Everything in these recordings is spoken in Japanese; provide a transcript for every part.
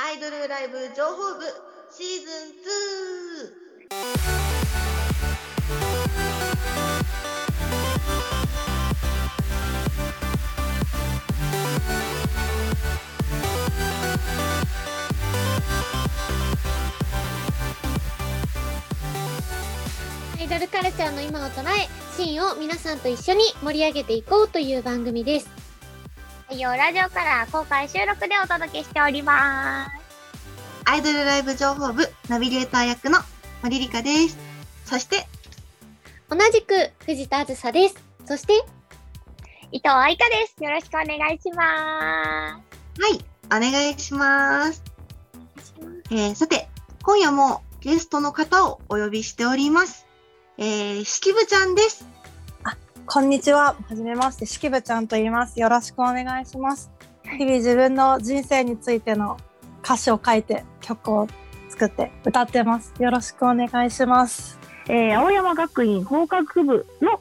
アイドルライブ情報部シーズン2アイドルカルチャーの今を捉え、シーンを皆さんと一緒に盛り上げていこうという番組です。はいよ、ラジオから公開収録でお届けしております。アイドルライブ情報部ナビゲーター役の森リカですそして同じく藤田あずさです。そして、伊藤愛香です。よろしくお願いしまはいお願いしますす。えー、さて今夜もゲストの方をお呼びしておりますえー、しきぶちゃんですこんにちは。はじめまして、しきぶちゃんと言います。よろしくお願いします。日々自分の人生についての歌詞を書いて曲を作って歌ってます。よろしくお願いします。えー青山学院法学部の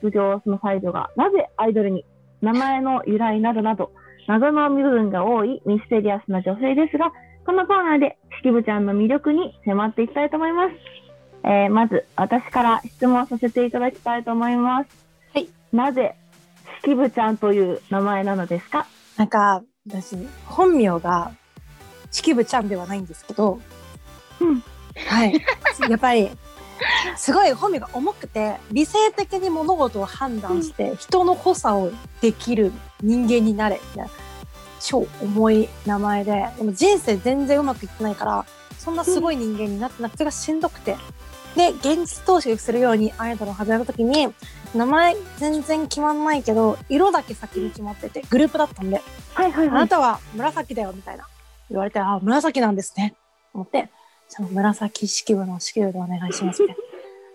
卒業のファイルがなぜアイドルに名前の由来などなど謎の部分が多いミステリアスな女性ですがこのコーナーで式部ちゃんの魅力に迫っていきたいと思います、えーまず私から質問させていただきたいと思いますなぜ式部ちゃんという名前なのですか？なんか、私、本名がしきぶちゃんではないんですけど、うんはい。やっぱり、すごい本名が重くて、理性的に物事を判断して、人の補佐をできる人間になれ、みたいな超重い名前で、でも人生全然うまくいってないから、そんなすごい人間になってなくて、がしんどくて。で、現実投資するようにアイドルを始めた時に、名前全然決まんないけど、色だけ先に決まってて、グループだったんで、あはいはいはないたは紫だよみたいな言われて、あ、紫なんですね。思って、じゃあ紫式部の式部でお願いしますみたい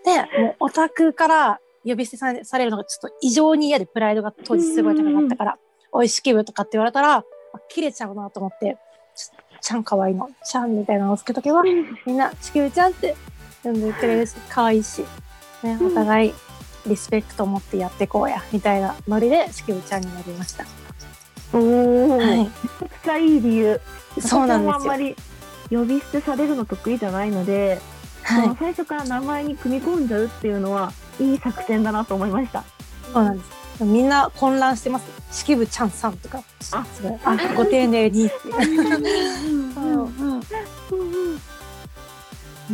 な。で、もうオタクから呼び捨てされるのがちょっと異常に嫌で、プライドが当時すごい高かったから、おい式部とかって言われたら、あ切れちゃうなと思って、ちちゃん可愛いの、ちゃんみたいなのをつけとけば、みんな式部ちゃんって呼んでくれるし、可愛いし、ね、お互いリスペクト持ってやってこうや、みたいなノリで式部ちゃんになりました。おー、はい。めちゃくちゃいい理由そうなんですよ。私もあんまり呼び捨てされるの得意じゃないので、はい。最初から名前に組み込んじゃうっていうのはいい作戦だなと思いました。そうなんです。みんな混乱してます。式部ちゃんさんとか。あすごい。あ、ご丁寧に。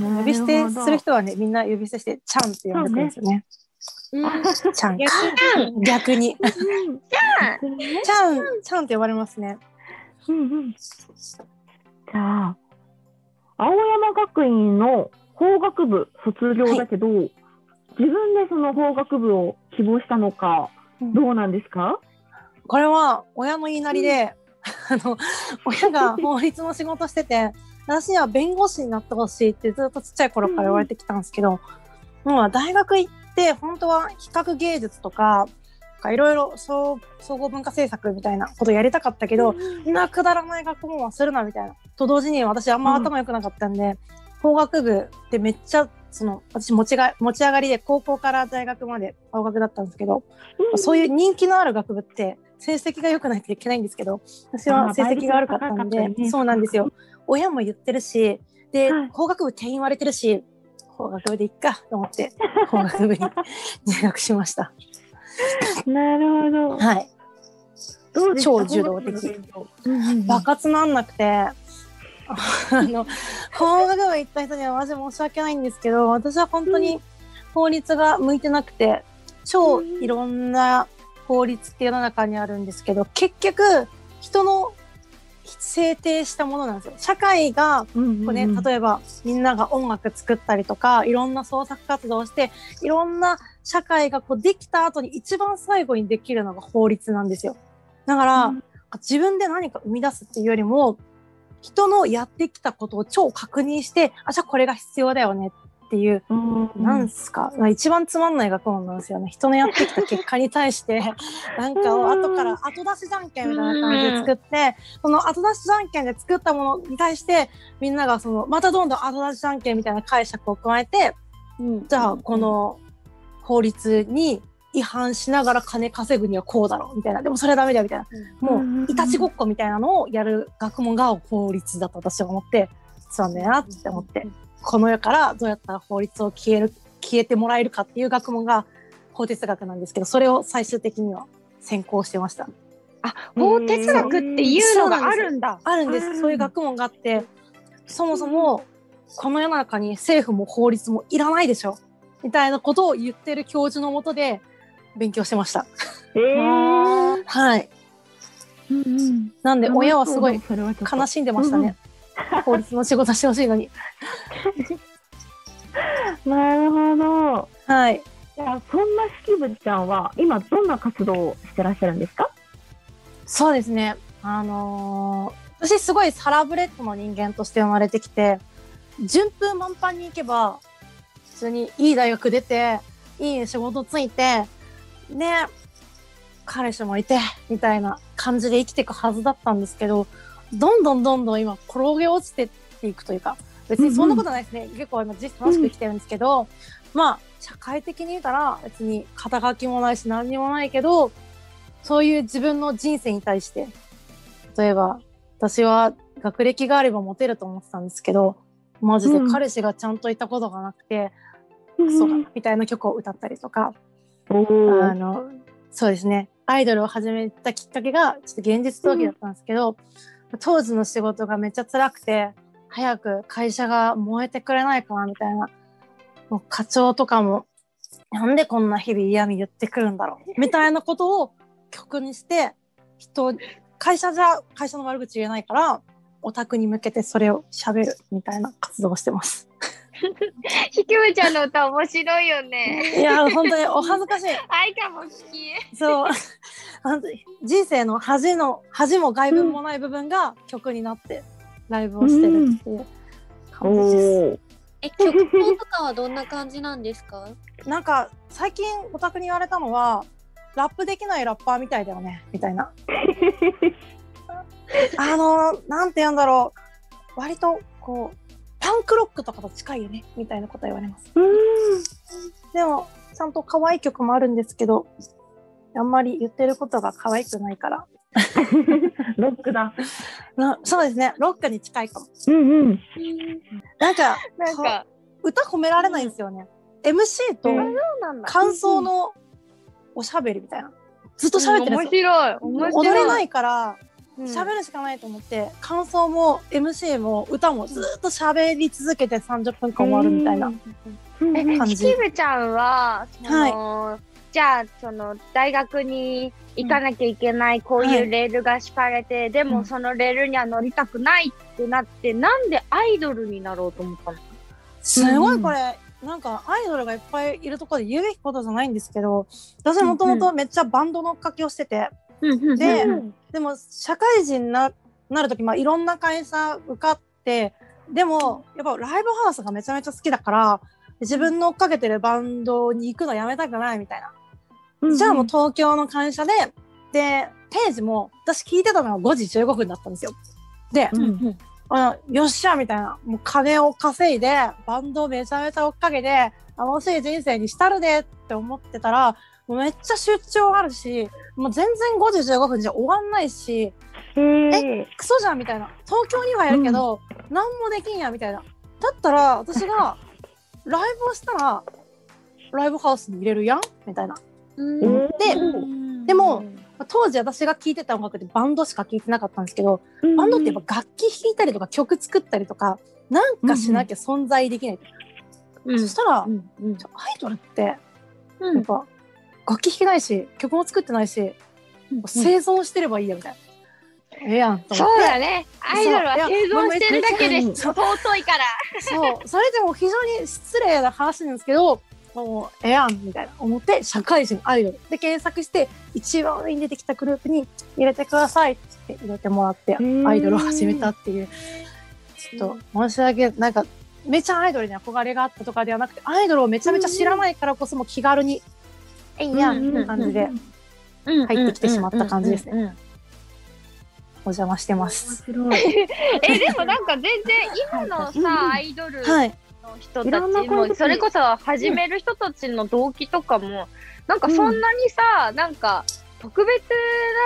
呼び捨てする人はね、みんな呼び捨てして、ちゃんって呼んでくるんですよね。うん、ちゃん。逆逆に。じゃあ、ちゃん、ちゃんって呼ばれますね。うんうん。じゃあ、青山学院の法学部卒業だけど、自分でその法学部を希望したのか、うん。どうなんですか？これは親の言いなりで、あの、親が法律の仕事してて、私には弁護士になってほしいってずっとちっちゃい頃から言われてきたんですけど、もう大学行って本当は比較芸術とか、いろいろ総総合文化政策みたいなことやりたかったけど、そんなくだらない学問はするなみたいな。と同時に私あんま頭良くなかったんで、法学部ってめっちゃ、その、私持ちが、持ち上がりで高校から大学まで法学だったんですけど、そういう人気のある学部って成績が良くないといけないんですけど、私は成績が悪かったんで、ねそうなんですよ。親も言ってるし、で、はい法学部定員割れてるし、法学部でいっかと思って、法学部に入学しました。なるほど。はい。どう超受動的。爆発なんなくて、あの、法学部行った人にはマジ申し訳ないんですけど、私は本当に法律が向いてなくて、超いろんな法律って世の中にあるんですけど、結局、人の制定したものなんですよ。社会がこれね、例えばみんなが音楽作ったりとかいろんな創作活動をしていろんな社会がこうできた後に一番最後にできるのが法律なんですよ。だから、うん自分で何か生み出すっていうよりも人のやってきたことを超確認してあじゃあこれが必要だよねっていう、うん。なんすか？一番つまんない学問なんですよね。人のやってきた結果に対して なんかを後から後出しじゃんけんみたいな感じで作ってその後出しじゃんけんで作ったものに対してみんながそのまたどんどん後出しじゃんけんみたいな解釈を加えてうん。じゃあこの法律に違反しながら金稼ぐにはこうだろうみたいな。でもそれはダメだよみたいな。もういたちごっこみたいなのをやる学問が法律だと私は思ってそうなんだよなって思ってこの世からどうやったら法律を消える消えてもらえるかっていう学問が法哲学なんですけどそれを最終的には専攻してました。あ、法哲学っていうのがあるんだ。あるんですそういう学問があってそもそもこの世の中に政府も法律もいらないでしょみたいなことを言ってる教授のもとで勉強してました。えー、はい。うんうん。なんで親はすごい悲しんでましたね。法律の仕事してほしいのに。なるほど。はい。じゃあ、そんな式部ちゃんは、今どんな活動をしてらっしゃるんですか？そうですね。あのー私すごいサラブレッドの人間として生まれてきて、順風満帆に行けば、普通にいい大学出て、いい仕事ついて、ね、彼氏もいて、みたいな感じで生きていくはずだったんですけど、どんどんどんどん今転げ落ちてっていくというか、別にそんなことないですね。結構今実楽しく生きてるんですけど、まあ、社会的に言うたら別に肩書きもないし何にもないけど、そういう自分の人生に対して、例えば、私は学歴があればモテると思ってたんですけど、マジでうん。彼氏がちゃんといたことがなくて、うんそうみたいな曲を歌ったりとか、おあーの、そうですね、アイドルを始めたきっかけが、ちょっと現実逃避だったんですけど、当時の仕事がめっちゃ辛くて、早く会社が燃えてくれないかな、みたいな。もう課長とかも、なんでこんな日々嫌味言ってくるんだろう、みたいなことを曲にして、人、会社じゃ会社の悪口言えないから、オタクに向けてそれを喋るみたいな活動をしてます。ひきむちゃんの歌面白いよね。いや、本当にお恥ずかしい。愛かも好き。そう。本当に人生の恥の、恥も外文もない部分が曲になってライブをしてるっていう感じです。おーえ、曲調とかはどんな感じなんですか？なんか最近オタクに言われたのは、ラップできないラッパーみたいだよね、みたいな。あの、なんて言うんだろう。割とこう、パンクロックとかと近いよね、みたいなこと言われます。うでも、ちゃんと可愛い曲もあるんですけど、あんまり言ってることが可愛くないから。ロックだ。なそうですね、ロックに近いかも。うんうん。なんか、なんか、歌褒められないんですよね。MC とうんそうなんだ。感想のおしゃべりみたいな。ずっと喋ってるん面ですよ。白い。面白い。踊れないからうん喋るしかないと思って、感想も MC も歌もずっと喋り続けて30分間終わるみたいなえ、感じ。ひきぶちゃんは、その、じゃあ、その、大学に行かなきゃいけない、こうはいいうレールが敷かれて、でうん。もそのレールには乗りたくないってなって、なんでアイドルになろうと思ったの？すごいこれ、なんかアイドルがいっぱいいるところで言うべきことじゃないんですけど、私もともとめっちゃバンドの書きをしてて、でうんでも社会人にななるとき、まあ、いろんな会社受かってでもやっぱライブハウスがめちゃめちゃ好きだから自分の追っかけてるバンドに行くのやめたくないみたいな、じゃあもう東京の会社でで定時も私聞いてたのが5時15分だったんですよ。で、うんあよっしゃみたいな。もう金を稼いでバンドをめちゃめちゃ追っかけて楽しい人生にしたるでって思ってたらめっちゃ出張あるしもう全然5時15分じゃ終わんないしえー、クソじゃんみたいな。東京にはいるけど、何もできんやみたいな。だったら私がライブをしたらライブハウスに入れるやんみたいな。うん。でうん。でも当時私が聴いてた音楽でバンドしか聴いてなかったんですけどバンドってやっぱ楽器弾いたりとか曲作ったりとかなんかしなきゃ存在できない、うんそしたら、うんうん。アイドルってうん。やっぱ楽器弾けないし曲も作ってないし、生存してればいいやみたいな。ええやんと思って。そうだね。アイドルは生存してるだけで尊いから。そう、それでも非常に失礼な話なんですけど、もう、ええやん、みたいな思って、社会人アイドル。で検索して、一番上に出てきたグループに入れてください。って入れてもらって、ーアイドルを始めたっていう、ちょっと申し訳、なんか、めちゃアイドルに憧れがあったとかではなくて、アイドルをめちゃめちゃ知らないからこそもう気軽に、えいやんって感じで入ってきてしまった感じですね。ね。お邪魔してます。面白い。え、でもなんか全然今のさ、アイドルはい。の人たちも、それこそ始める人たちの動機とかも、なんかそんなにさ、なんか、特別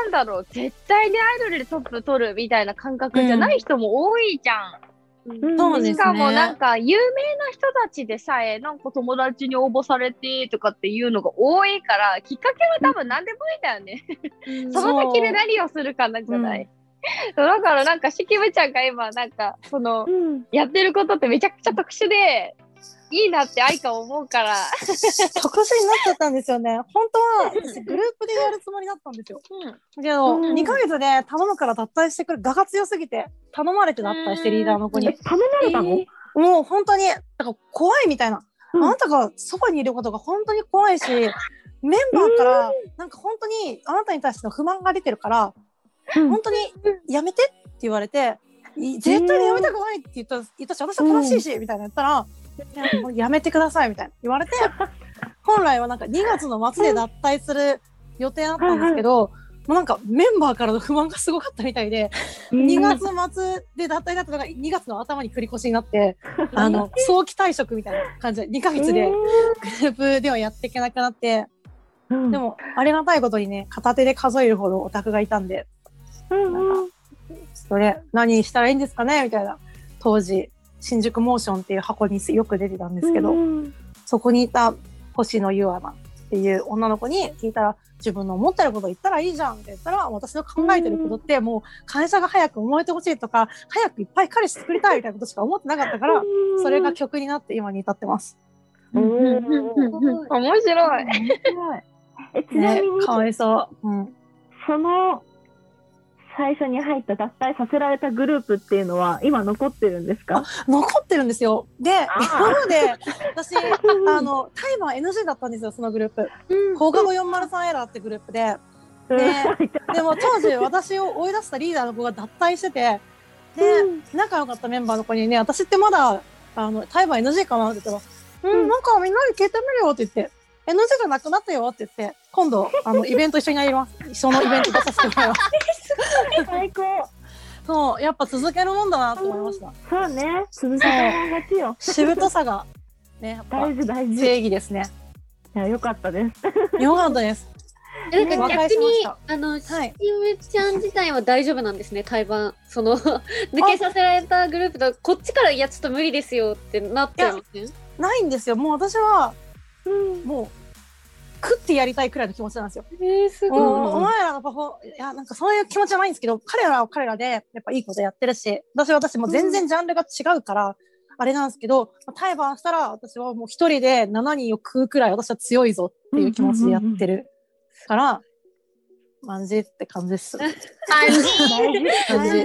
なんだろう、絶対にアイドルでトップ取るみたいな感覚じゃない人も多いじゃん。そうですね。しかもなんか有名な人たちでさえなんか友達に応募されてとかっていうのが多いからきっかけは多分何でもいいんだよね。その先で何をするかなんじゃない、そう。だからなんかしきぶちゃんが今なんかそのうん。やってることってめちゃくちゃ特殊でいいなって愛か思うから。特殊になっちゃったんですよね。本当は私グループでやるつもりだったんですよ。だけど、うん。2ヶ月で頼むから脱退してくる。我が強すぎて頼まれて脱退してリーダーの子えに。頼まれたの、もう本当に、だから怖いみたいな。うん。あなたがそばにいることが本当に怖いし、メンバーからなんか本当にあなたに対しての不満が出てるから、うん。本当にやめてって言われて、い絶対にやめたくないって言った言ったし、私は正しいし、みたいな言ったら、もうやめてくださいみたいな言われて、本来はなんか2月の末で脱退する予定だったんですけど、もうなんかメンバーからの不満がすごかったみたいで、2月末で脱退だったのが2月の頭に繰り越しになって、あの、早期退職みたいな感じで2ヶ月でグループではやっていけなくなって、うん。で、もありがたいことにね、片手で数えるほどオタクがいたんで、うんうん。それ何したらいいんですかねみたいな。当時、新宿モーションっていう箱によく出てたんですけど、うんそこにいた星野ゆあなっていう女の子に聞いたら、自分の思ってること言ったらいいじゃんって言ったら、私の考えてることってもう会社が早く思えてほしいとか、早くいっぱい彼氏作りたいみたいなことしか思ってなかったから、それが曲になって今に至ってます。うん面白い。面白いえちなねみに、、かわいそう。うん。その最初に入った脱退させられたグループっていうのは今残ってるんですか？残ってるんですよ。で、あ今まで私、あの、タイマー NG だったんですよ、そのグループ。放課後403エラーってグループで。ね でも当時私を追い出したリーダーの子が脱退してて、で、仲良かったメンバーの子にね、私ってまだ、あの、タイマー NG かなって言ったら、うん、なんかみんなに聞いてみるよって言って、NG がなくなったよって言って、今度、あの、イベント一緒にやります。一緒のイベント出させてもらいます。最 高そう、やっぱ続けるもんだなと思いました。そうね続けたもん勝ちよしぶとさが、ね、やっぱ大事大事い正義ですね。やよかったですよかったです。なんか逆にあの、はいしむちゃん自体は大丈夫なんですね、対バン。その、抜けさせられたグループと、こっちから、いや、ちょっと無理ですよってなってません？ないんですよ。もう私は、もう、食ってやりたいくらいの気持ちなんですよ。えー、すごい。お前らのパフォー、いや、なんかそういう気持ちはないんですけど、彼らは彼らで、やっぱいいことやってるし、私は私も全然ジャンルが違うから、あれなんですけど、タイバーしたら、私はもう一人で7人を食うくらい私は強いぞっていう気持ちでやってるから、マンジって感じです。感じ。大事大事大事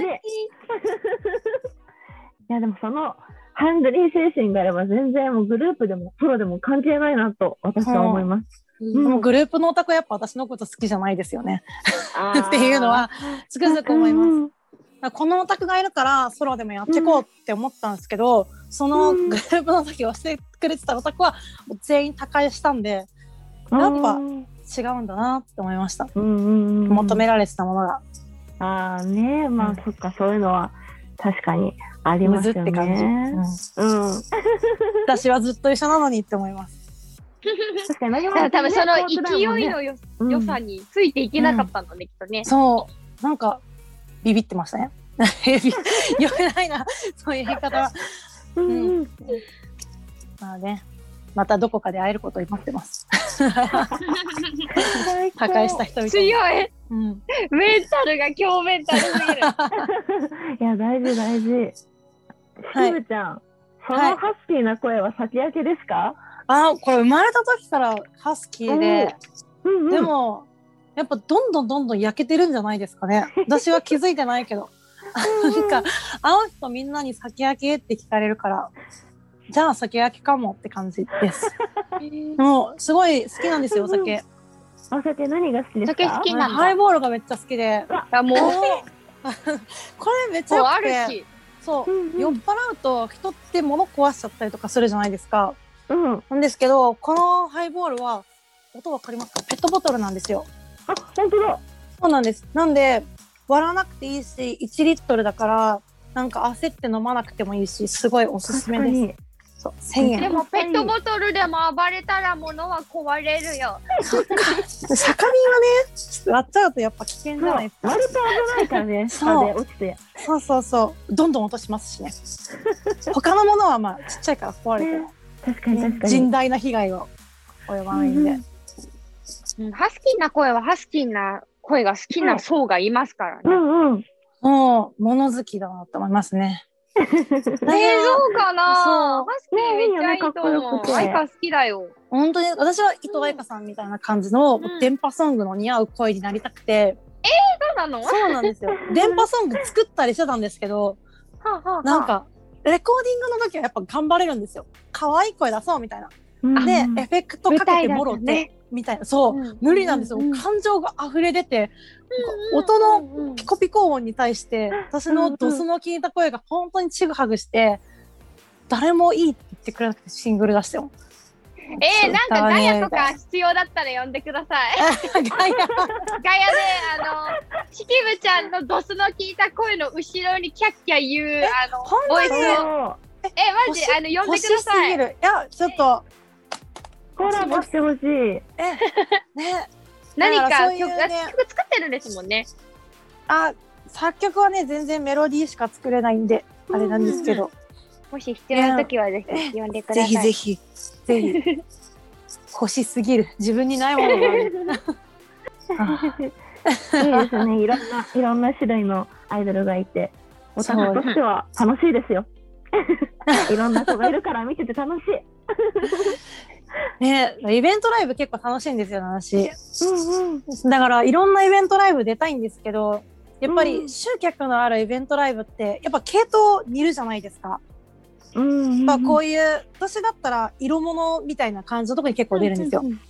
いやでもそのハングリー精神があれば全然もうグループでもソロでも関係ないなと私は思います。うんもうグループのオタクはやっぱ私のこと好きじゃないですよね。っていうのは、つくづく思います。うんこのオタクがいるからソロでもやっていこうって思ったんですけど、そのグループの時をしてくれてたオタクはもう全員他界したんでやっぱうん違うんだなって思いました。うんうんうん求められてたものが。ああねまあ、うんそっかそういうのは確かにありむますよね。ずって感じ、うんうん。私はずっと一緒なのにって思います。確かに何も多分その勢いのようん良さについていけなかったんだね、きっとね。そう、なんかビビってましたね。ビよくないな、そういう言い方は。うんうんまあね、またどこかで会えることを待ってます。破壊した人。強いうん。メンタルが強メンタルすぎる。いや大事大事。はいしぶちゃん、そはいのハスキーな声は先駆けですか？あ、これ生まれた時からハスキーで、うんうんでも、やっぱどんどんどんどん焼けてるんじゃないですかね。私は気づいてないけど。なんか、会う人みんなに酒焼けって聞かれるから、じゃあ酒焼けかもって感じです。もう、すごい好きなんですよ、お酒。お酒何が好きですか？酒好きなハイボールがめっちゃ好きで。あもう、これめっちゃもうよくて、あるし。そう、うんうん酔っ払うと人って物壊しちゃったりとかするじゃないですか。うん。なんですけど、このハイボールは、音わかりますか？ペットボトルなんですよ。あ本当だ。そうなんです。なんで、割らなくていいし、1リットルだから、なんか焦って飲まなくてもいいし、すごいおすすめです。そう1000円。でもペットボトルでも暴れたら物は壊れるよ。そっかで酒瓶はね割っちゃうとやっぱ危険じゃないですか。割と危ないからね、そう。落ちて。そうそうそう。どんどん落としますしね。他のものはまあちっちゃいから壊れても、確かに確か甚に。大な被害を及ばないんで、うん。うん。ハスキーな声はハスキーな声が好きな層がいますからね。うんうん。もう。物好きだなと思いますね えー、そうかな。そう。ハスキーめっちゃいいと思う。くて。アイカ好きだよ。本当に私は伊藤愛香さんみたいな感じのん。電波ソングの似合う声になりたくて、そうなの？そうなんですよ。電波ソング作ったりしてたんですけどはあはあなんかレコーディングの時はやっぱ頑張れるんですよ。可愛い声出そうみたいな。うんで、エフェクトかけてもろて、みたいな。そう、うん。無理なんですよ、感情が溢れ出て、音のピコピコ音に対して私のドスの効いた声が本当にちぐはぐして誰もいいって言ってくれなくてシングル出しても。えー、なんかガヤとか必要だったら呼んでください。ガヤ。ガヤで、あの、しきぶちゃんのドスの効いた声の後ろにキャッキャ言う、あの、本ボイスを。え、マジ？あの、呼んでく欲しすださい。ぎる。いやちょっとコラボしてほしい。ね 何だからかそういうね曲、曲作ってるんですもんね。あ作曲はね全然メロディーしか作れないんであれなんですけど、もし必要な時はぜひ呼んでくださぜい。ひぜひぜひ 欲しすぎる自分にないものがある あいいですね。いろんな、いろんな種類のアイドルがいて、オタクとしては楽しいですよ。いろんな人がいるから見てて楽しい。ねイベントライブ結構楽しいんですよ私。うんうん。だからいろんなイベントライブ出たいんですけどやっぱうん。り集客のあるイベントライブってやっぱ系統似るじゃないですか、うんまあこういう私だったら色物みたいな感じのとこに結構出るんですよ、うん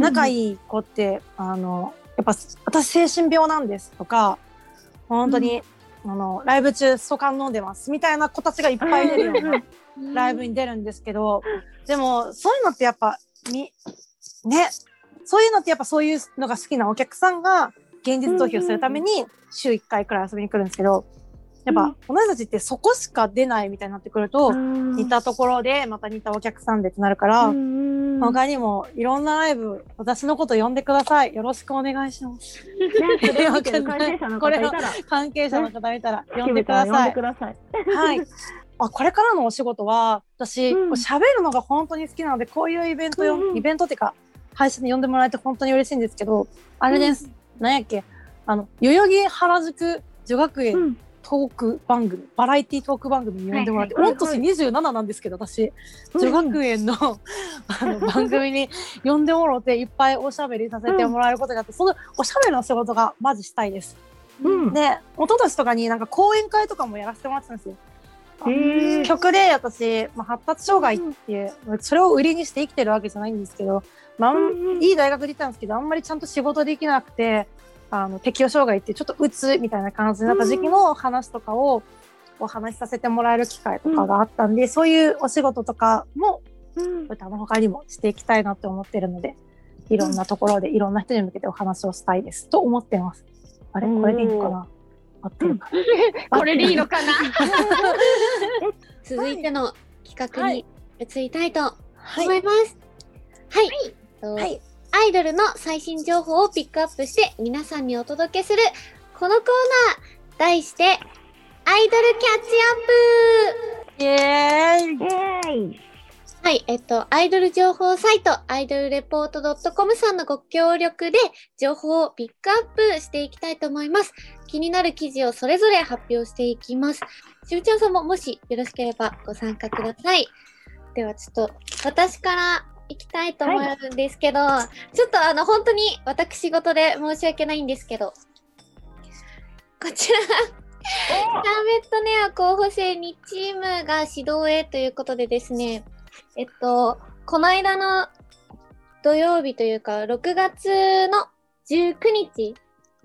仲いい子ってあのやっぱ私精神病なんですとか本当に、あのライブ中ストカン飲んでますみたいな子たちがいっぱい出るようなライブに出るんですけどでもそういうのってやっぱみねそういうのってやっぱそういうのが好きなお客さんが現実逃避をするために週1回くらい遊びに来るんですけどやっぱ同じたちってそこしか出ないみたいになってくると似たところでまた似たお客さんでってなるから、他にもいろんなライブ私のこと呼んでください。よろしくお願いします。ね、それ の方いたら、関係者の方いたら呼んでください。はい。あこれからのお仕事は私、うん。こう喋るのが本当に好きなのでこういうイベントよ、うんうん。イベントっていうか配信に呼んでもらえて本当に嬉しいんですけどあれです、なん。やっけ？あの代々木原宿女学園うんトーク番組、バラエティトーク番組に呼んでもらって、はいはい。御年27なんですけど私。女学園の あの番組に呼んでもろっていっぱいおしゃべりさせてもらえることがあって、そのおしゃべりの仕事がマジしたいです。うん。で一昨年とかになんか講演会とかもやらせてもらってたんですよ。曲で私、まあ、発達障害っていう、それを売りにして生きてるわけじゃないんですけど、まあいい大学で行ったんですけどあんまりちゃんと仕事できなくてあの適応障害っていうちょっとうつみたいな感じになった時期の話とかをお話しさせてもらえる機会とかがあったんで、そういうお仕事とかもうん。歌の他にもしていきたいなって思ってるのでいろんなところでいろんな人に向けてお話をしたいです。と思ってます。あれこれでいいのかな？合ってるかな？これでいいのかな？続いての企画はに移りたいとはい思います。はい。とはいアイドルの最新情報をピックアップして皆さんにお届けするこのコーナー題してアイドルキャッチアップイエーイイエーイ。はい、えっと、アイドル情報サイト、アイドルレポート .com さんのご協力で、情報をピックアップしていきたいと思います。気になる記事をそれぞれ発表していきます。しぶちゃんさんももしよろしければご参加ください。では、ちょっと、私から行きたいと思うんですけど、ちょっとあの、本当に私事で申し訳ないんですけど、こちら、シャーベットネア候補生2チームが指導へということでですね、えっと、この間の土曜日というか、6月の19日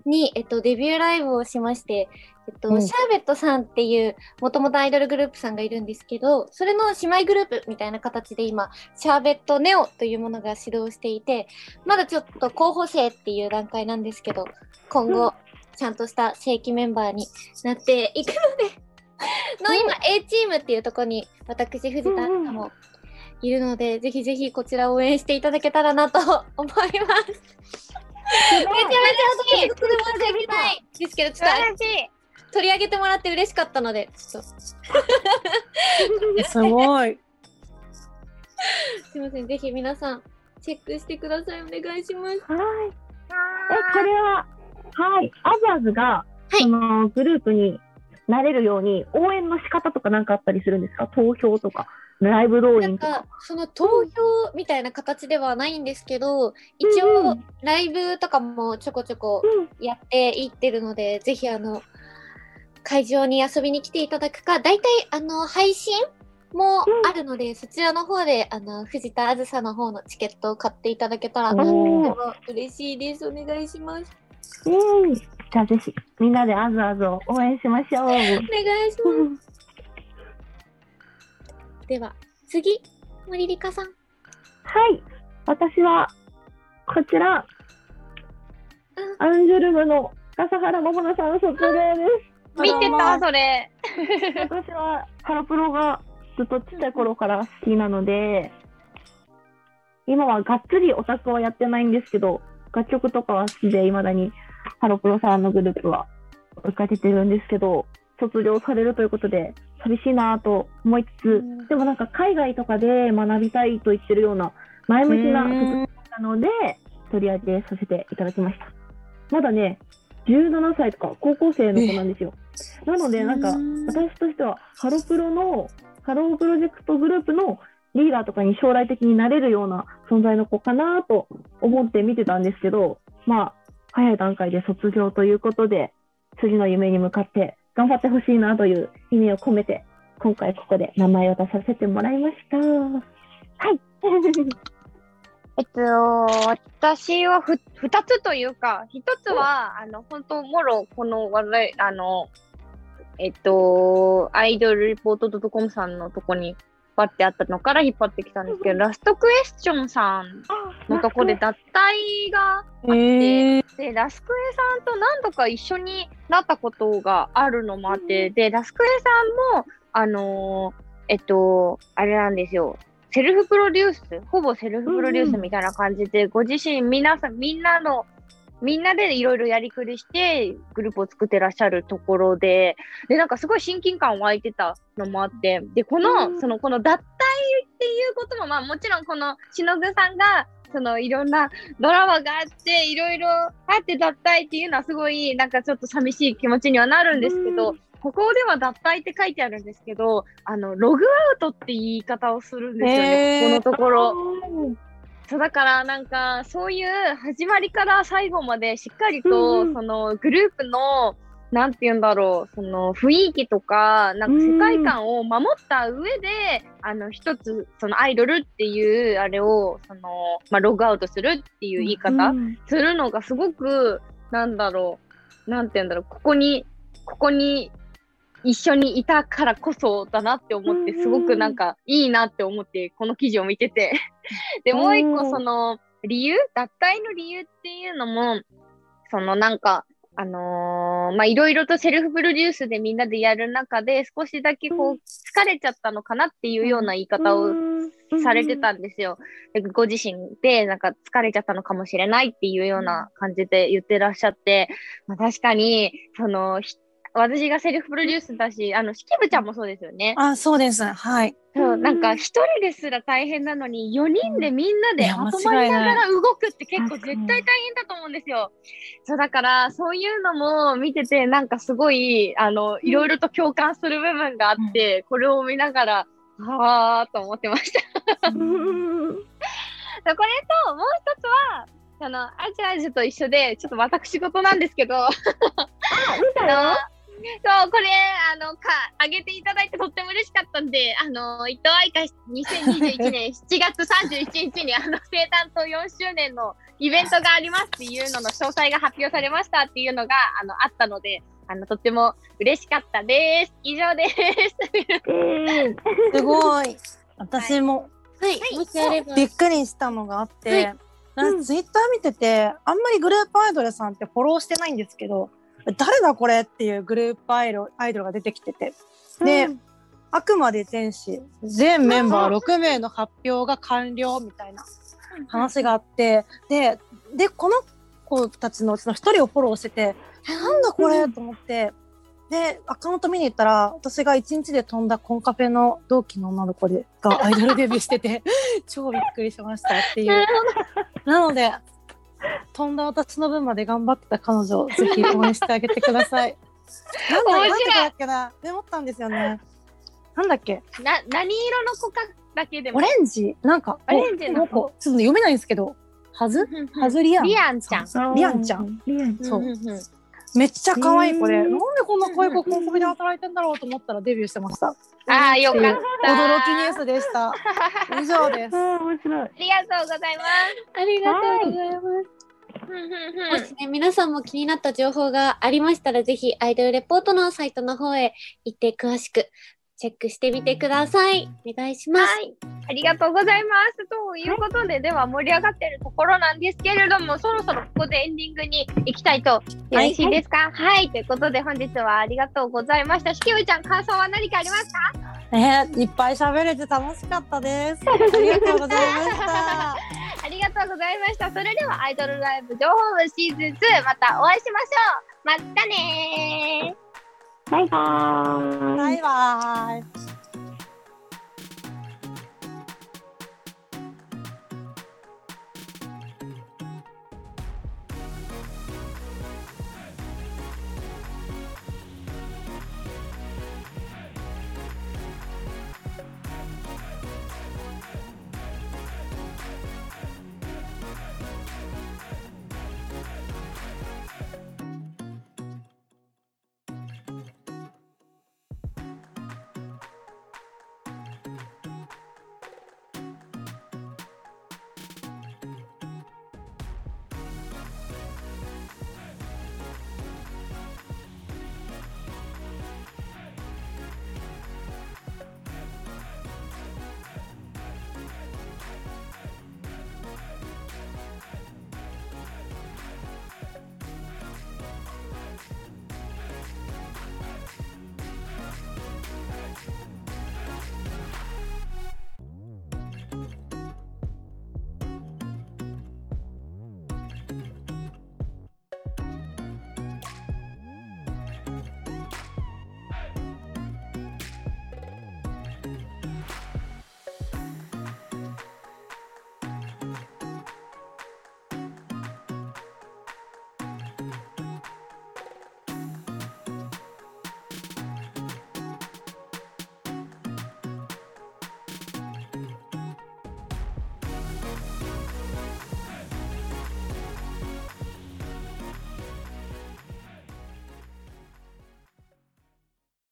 に、えっと、デビューライブをしまして、えっと、うん。シャーベットさんっていう、もともとアイドルグループさんがいるんですけど、それの姉妹グループみたいな形で今、シャーベットネオというものが始動していて、まだちょっと候補生っていう段階なんですけど、今後、ちゃんとした正規メンバーになっていくので、の今 A チームっていうところに私藤田うんうん。さんもいるので、ぜひぜひこちら応援していただけたらなと 思います。めちゃめちゃ私で申し訳ない。ですけどちょっと。取り上げてもらって嬉しかったのでちょっとすごい。すいませんぜひ皆さんチェックしてくださいお願いします。はい。え、これは、はい。アザーズが、いそのグループになれるように、応援の仕方とかなんかあったりするんですか？投票とか、ライブ動員とかか。その投票みたいな形ではないんですけど、一うんう応んライブとかもちょこちょこうんやっていってるので、ぜひあの会場に遊びに来ていただくか、大体あの配信もあるので、そちらの方であの藤田あずさの方のチケットを買っていただけたらとって嬉しいです。お願いします。イェーイ。じゃあぜひ、みんなでアズアズを応援しましょう。お願いします。では次森リカさん。はい。私は、こちら、アンジュルムの笠原桃奈さん卒業です。見てた、それ。私はハロプロがずっとちっちゃい頃から好きなので、今はがっつりオタクはやってないんですけど、楽曲とかは好きで、未だにハロプロさんのグループは追いかけてるんですけど、卒業されるということで、寂しいなぁと思いつつ、でもなんか海外とかで学びたいと言ってるような前向きななので、取り上げさせていただきました。まだね、17歳とか高校生の子なんですよ。なので、なんか、私としては、ハロプロの、ハロープロジェクトグループのリーダーとかに将来的になれるような存在の子かなと思って見てたんですけど、まあ、早い段階で卒業ということで、次の夢に向かって頑張ってほしいなという意味を込めて、今回ここで名前を出させてもらいました。はい。えっと、私はふ二つというか、一つは、あの、本当もろ、この話題、あの、えっと、アイドルレポート .com さんのとこにパってあったのから引っ張ってきたんですけど、ラストクエスチョンさんのとこで脱退があって、えー、で、ラスクエさんと何度か一緒になったことがあるのもあって、で、ラスクエさんも、あのーえっと、あれなんですよ。セルフプロデュース、ほぼセルフプロデュースみたいな感じで、ご自身、皆さん、みんなの、みんなでいろいろやりくりして、グループを作ってらっしゃるところで、で、なんかすごい親近感湧いてたのもあって、で、この、その、この脱退っていうことも、まあもちろんこの、しのぐさんが、その、いろんなドラマがあって、いろいろあって脱退っていうのはすごい、なんかちょっと寂しい気持ちにはなるんですけど、ここでは脱退って書いてあるん。ですけど、あの、ログアウトって言い方をするんですよね、ここのところ。そうだからなんかそういう始まりから最後までしっかりと、うんうん。そのグループのなんて言うんだろうその雰囲気とかなんか世界観を守った上で、あの一つそのアイドルっていうあれをその、まあ、ログアウトするっていう言い方、するのがすごくなんだろうなんて言うんだろうここにここに一緒にいたからこそだなって思ってすごくなんかいいなって思ってこの記事を見てて。でもう一個うん。その理由脱退の理由っていうのもそのなんかあのーまあいろいろとセルフプロデュースでみんなでやる中で少しだけこう疲れちゃったのかなっていうような言い方をされてたんですよ。でご自身でなんか疲れちゃったのかもしれないっていうような感じで言ってらっしゃって、まあ、確かにそのひ私がセルフプロデュースだし、あの、しきぶちゃんもそうですよね。あ、そうです。はい。そう、なんか一人ですら大変なのに、4人でみんなでまとまりながら動くって結構絶対大変だと思うんですよ。そう、だから、そういうのも見てて、なんかすごい、あの、いろいろと共感する部分があって、これを見ながら、はーと思ってました。これと、もう一つは、あの、アジアジと一緒で、ちょっと私事なんですけど、あ見たよ。そう、これ、あの、か、あげていただいてとっても嬉しかったんで、あの、伊藤愛香2021年7月31日に、あの、生誕と4周年のイベントがありますっていうのの詳細が発表されましたっていうのが、あの、あったので、あの、とっても嬉しかったです。以上です。えーすごい。私もはい、もしあれば。びっくりしたのがあって、はいなんかツイッター見てて、あんまりグループアイドルさんってフォローしてないんですけど、誰だこれっていうグループアイドルアイドルが出てきてて、で、あくまで天使全メンバー6名の発表が完了みたいな話があって。ででこの子たちのうちの1人をフォローしてて「えなんだこれ?」と思って。でアカウント見に行ったら私が1日で飛んだコンカフェの同期の女の子でがアイドルデビューしてて 超びっくりしましたっていう。なので飛んだ私の分まで頑張ってた彼女を ぜひ応援してあげてください。なんだ面白い。なんだっけな？メモったんですよね。なんだっけ？な何色の子かだけでも。オレンジ。なんかオレンジのなんかちょっと読めないんですけど。はず？はずりやんリアンちゃん。リアンちゃん。リアンそうめっちゃ可愛い子で、なんでこんな可愛い子コンコミで働いてんだろうと思ったらデビューしてました。ああよかった驚きニュースでした。以上です。面白い。ありがとうございますありがとうございます。もしね、皆さんも気になった情報がありましたら、ぜひアイドルレポートのサイトの方へ行って詳しくチェックしてみてください。お願いします。はい、ありがとうございます。ということで、では盛り上がっているところなんですけれども、そろそろここでエンディングに行きたいとよろしいですか？はい、ということで本日はありがとうございました。しきぶちゃん、感想は何かありますか？ね、いっぱい喋れて楽しかったです。ありがとうございました。ありがとうございました。それではアイドルライブ情報部シーズン2、またお会いしましょう。またねー。バイバーイ。バイバーイ。